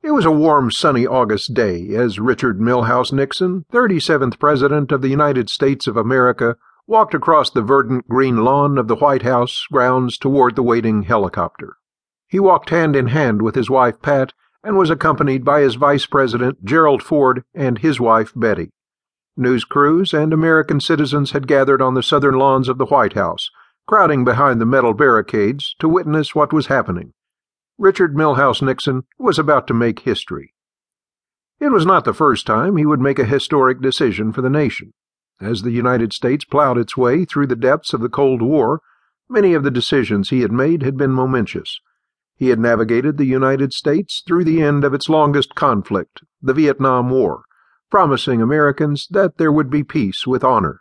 It was a warm, sunny August day as Richard Milhous Nixon, 37th President of the United States of America, walked across the verdant green lawn of the White House grounds toward the waiting helicopter. He walked hand in hand with his wife Pat and was accompanied by his Vice President Gerald Ford and his wife Betty. News crews and American citizens had gathered on the southern lawns of the White House, crowding behind the metal barricades to witness what was happening. Richard Milhous Nixon was about to make history. It was not the first time he would make a historic decision for the nation. As the United States plowed its way through the depths of the Cold War, many of the decisions he had made had been momentous. He had navigated the United States through the end of its longest conflict, the Vietnam War, promising Americans that there would be peace with honor.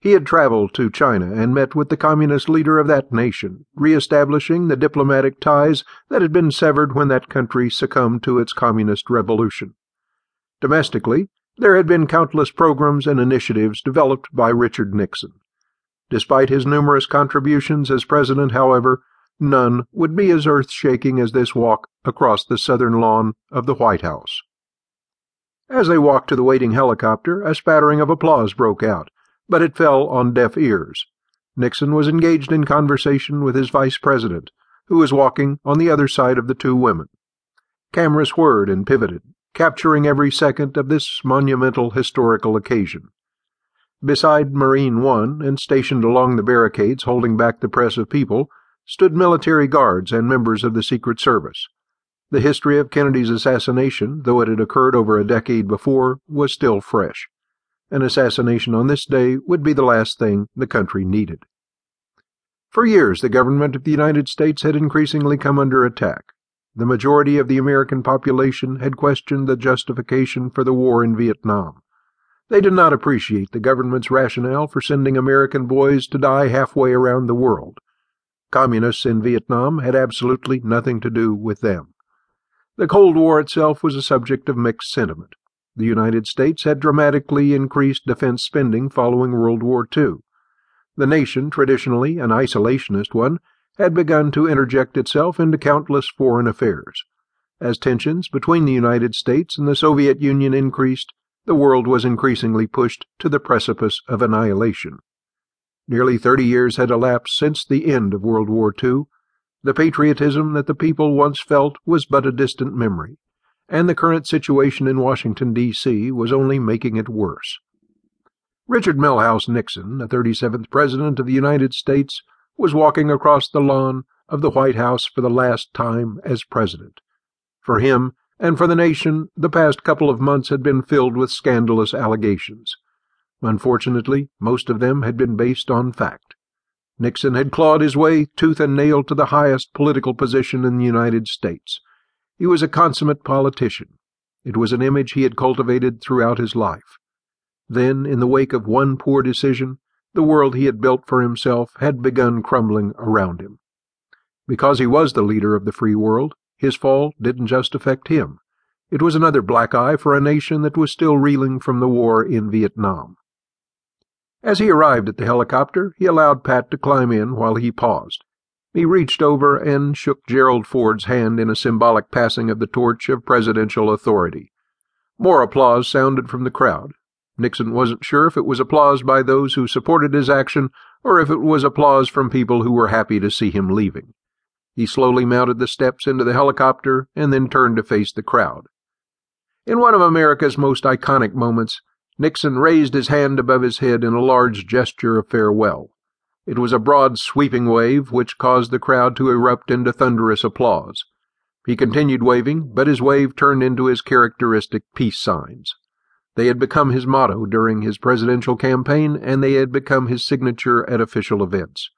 He had traveled to China and met with the communist leader of that nation, re-establishing the diplomatic ties that had been severed when that country succumbed to its communist revolution. Domestically, there had been countless programs and initiatives developed by Richard Nixon. Despite his numerous contributions as president, however, none would be as earth-shaking as this walk across the southern lawn of the White House. As they walked to the waiting helicopter, a spattering of applause broke out but it fell on deaf ears. Nixon was engaged in conversation with his vice president, who was walking on the other side of the two women. Cameras whirred and pivoted, capturing every second of this monumental historical occasion. Beside Marine One, and stationed along the barricades holding back the press of people, stood military guards and members of the Secret Service. The history of Kennedy's assassination, though it had occurred over a decade before, was still fresh. An assassination on this day would be the last thing the country needed. For years, the government of the United States had increasingly come under attack. The majority of the American population had questioned the justification for the war in Vietnam. They did not appreciate the government's rationale for sending American boys to die halfway around the world. Communists in Vietnam had absolutely nothing to do with them. The Cold War itself was a subject of mixed sentiment. The United States had dramatically increased defense spending following World War II. The nation, traditionally an isolationist one, had begun to interject itself into countless foreign affairs. As tensions between the United States and the Soviet Union increased, the world was increasingly pushed to the precipice of annihilation. Nearly thirty years had elapsed since the end of World War II. The patriotism that the people once felt was but a distant memory and the current situation in Washington, D.C. was only making it worse. Richard Milhous Nixon, the 37th President of the United States, was walking across the lawn of the White House for the last time as President. For him and for the nation, the past couple of months had been filled with scandalous allegations. Unfortunately, most of them had been based on fact. Nixon had clawed his way tooth and nail to the highest political position in the United States he was a consummate politician. It was an image he had cultivated throughout his life. Then, in the wake of one poor decision, the world he had built for himself had begun crumbling around him. Because he was the leader of the free world, his fall didn't just affect him. It was another black eye for a nation that was still reeling from the war in Vietnam. As he arrived at the helicopter, he allowed Pat to climb in while he paused. He reached over and shook Gerald Ford's hand in a symbolic passing of the torch of presidential authority. More applause sounded from the crowd. Nixon wasn't sure if it was applause by those who supported his action or if it was applause from people who were happy to see him leaving. He slowly mounted the steps into the helicopter and then turned to face the crowd. In one of America's most iconic moments, Nixon raised his hand above his head in a large gesture of farewell. It was a broad, sweeping wave which caused the crowd to erupt into thunderous applause. He continued waving, but his wave turned into his characteristic peace signs. They had become his motto during his presidential campaign, and they had become his signature at official events.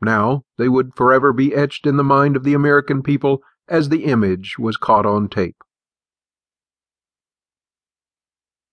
Now they would forever be etched in the mind of the American people as the image was caught on tape.